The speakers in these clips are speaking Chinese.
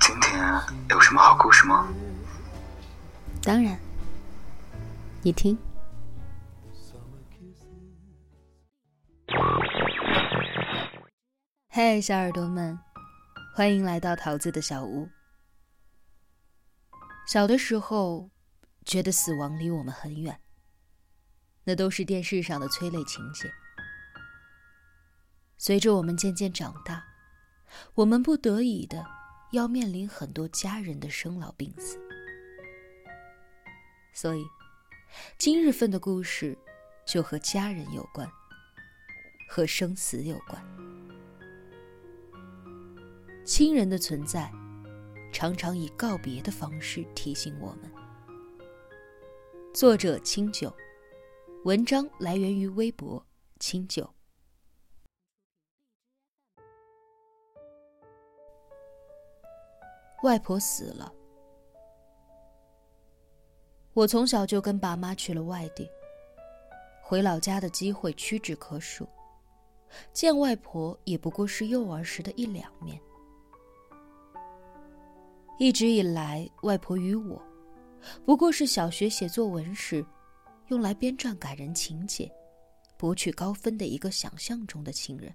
今天有什么好故事吗？当然你听。嘿小耳朵们欢迎来到桃子的小屋。小的时候觉得死亡离我们很远。那都是电视上的催泪情节。随着我们渐渐长大，我们不得已的要面临很多家人的生老病死，所以今日份的故事就和家人有关，和生死有关。亲人的存在，常常以告别的方式提醒我们。作者：清酒，文章来源于微博清酒。外婆死了，我从小就跟爸妈去了外地，回老家的机会屈指可数，见外婆也不过是幼儿时的一两面。一直以来，外婆与我，不过是小学写作文时，用来编撰感人情节、博取高分的一个想象中的亲人。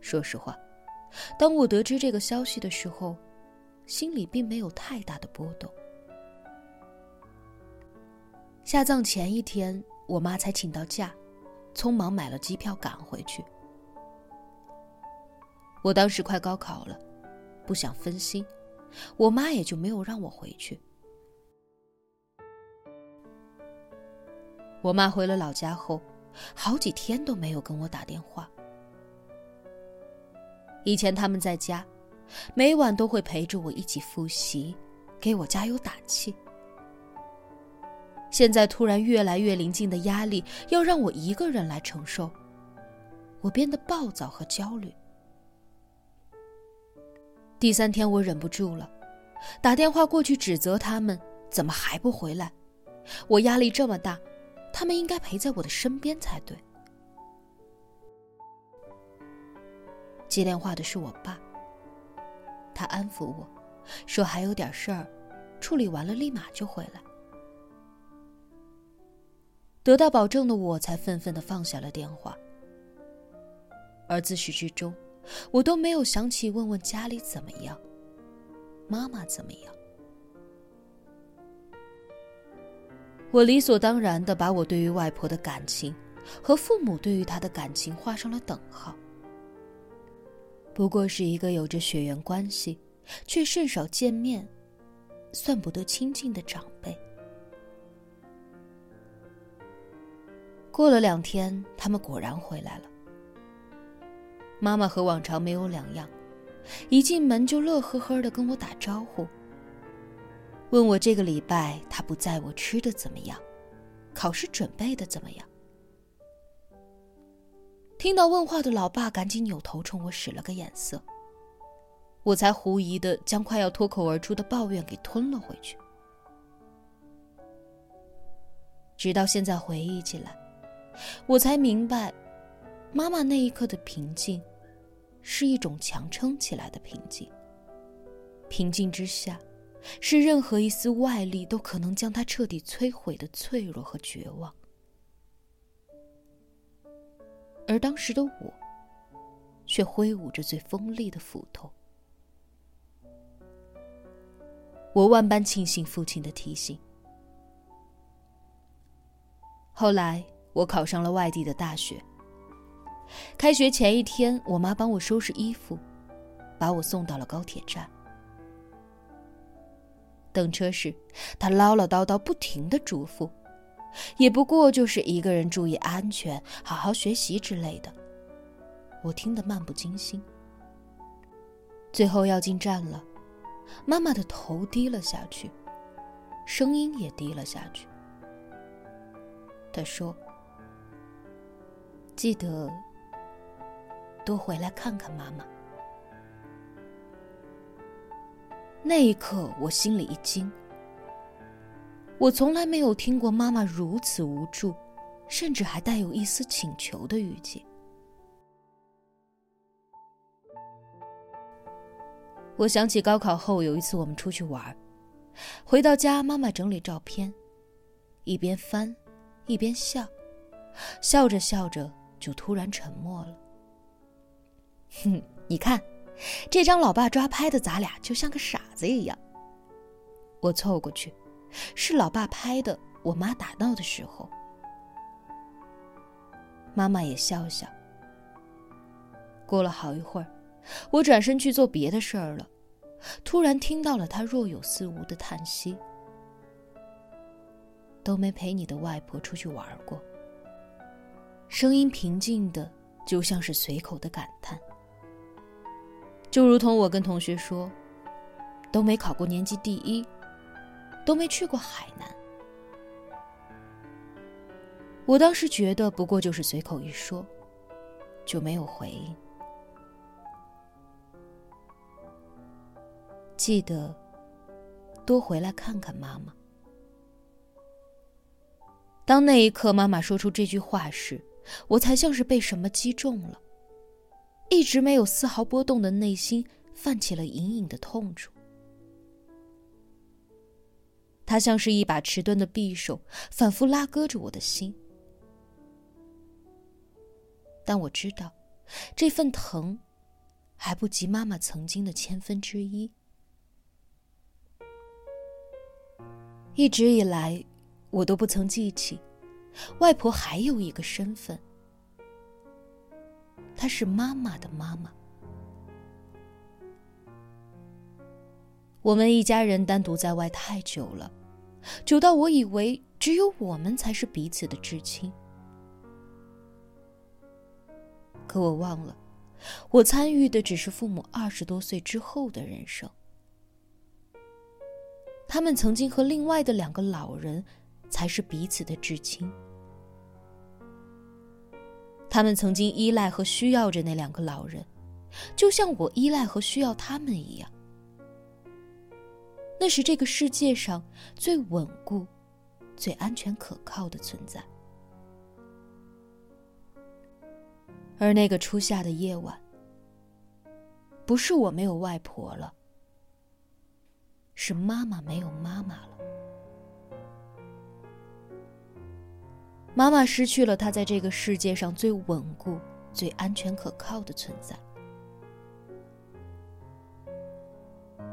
说实话。当我得知这个消息的时候，心里并没有太大的波动。下葬前一天，我妈才请到假，匆忙买了机票赶回去。我当时快高考了，不想分心，我妈也就没有让我回去。我妈回了老家后，好几天都没有跟我打电话。以前他们在家，每晚都会陪着我一起复习，给我加油打气。现在突然越来越临近的压力要让我一个人来承受，我变得暴躁和焦虑。第三天我忍不住了，打电话过去指责他们怎么还不回来。我压力这么大，他们应该陪在我的身边才对。接电话的是我爸。他安抚我，说还有点事儿，处理完了立马就回来。得到保证的我才愤愤的放下了电话。而自始至终，我都没有想起问问家里怎么样，妈妈怎么样。我理所当然的把我对于外婆的感情，和父母对于她的感情画上了等号。不过是一个有着血缘关系，却甚少见面，算不得亲近的长辈。过了两天，他们果然回来了。妈妈和往常没有两样，一进门就乐呵呵的跟我打招呼，问我这个礼拜他不在我吃的怎么样，考试准备的怎么样。听到问话的老爸赶紧扭头冲我使了个眼色，我才狐疑的将快要脱口而出的抱怨给吞了回去。直到现在回忆起来，我才明白，妈妈那一刻的平静，是一种强撑起来的平静。平静之下，是任何一丝外力都可能将她彻底摧毁的脆弱和绝望。而当时的我，却挥舞着最锋利的斧头。我万般庆幸父亲的提醒。后来，我考上了外地的大学。开学前一天，我妈帮我收拾衣服，把我送到了高铁站。等车时，她唠唠叨叨，不停的嘱咐。也不过就是一个人注意安全、好好学习之类的，我听得漫不经心。最后要进站了，妈妈的头低了下去，声音也低了下去。她说：“记得多回来看看妈妈。”那一刻，我心里一惊。我从来没有听过妈妈如此无助，甚至还带有一丝请求的语气。我想起高考后有一次我们出去玩，回到家，妈妈整理照片，一边翻，一边笑，笑着笑着就突然沉默了。哼，你看，这张老爸抓拍的，咱俩就像个傻子一样。我凑过去，是老爸拍的，我妈打闹的时候。妈妈也笑笑。过了好一会儿，我转身去做别的事儿了，突然听到了他若有似无的叹息。都没陪你的外婆出去玩过。声音平静的，就像是随口的感叹。就如同我跟同学说，都没考过年级第一，都没去过海南。我当时觉得不过就是随口一说，就没有回应。记得多回来看看妈妈。当那一刻妈妈说出这句话时，我才像是被什么击中了，一直没有丝毫波动的内心泛起了隐隐的痛楚。它像是一把迟钝的匕首，反复拉割着我的心。但我知道，这份疼，还不及妈妈曾经的千分之一。一直以来，我都不曾记起，外婆还有一个身份，她是妈妈的妈妈。我们一家人单独在外太久了，久到我以为只有我们才是彼此的至亲。可我忘了，我参与的只是父母二十多岁之后的人生。他们曾经和另外的两个老人，才是彼此的至亲。他们曾经依赖和需要着那两个老人，就像我依赖和需要他们一样。那是这个世界上最稳固、最安全可靠的存在。而那个初夏的夜晚，不是我没有外婆了，是妈妈没有妈妈了。妈妈失去了她在这个世界上最稳固、最安全可靠的存在，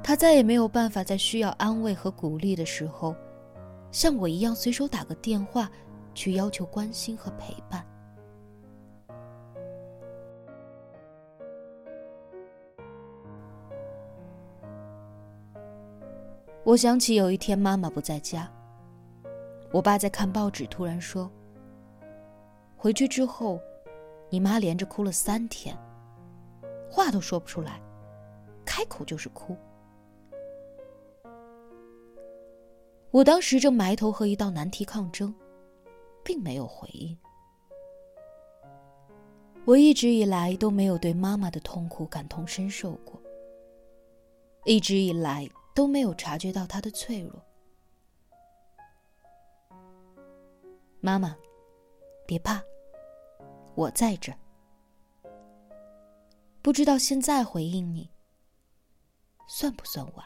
他再也没有办法在需要安慰和鼓励的时候，像我一样随手打个电话，去要求关心和陪伴。我想起有一天妈妈不在家，我爸在看报纸，突然说：“回去之后，你妈连着哭了三天，话都说不出来，开口就是哭。”我当时正埋头和一道难题抗争，并没有回应。我一直以来都没有对妈妈的痛苦感同身受过，一直以来。都没有察觉到她的脆弱。妈妈，别怕，我在这。不知道现在回应你，算不算晚？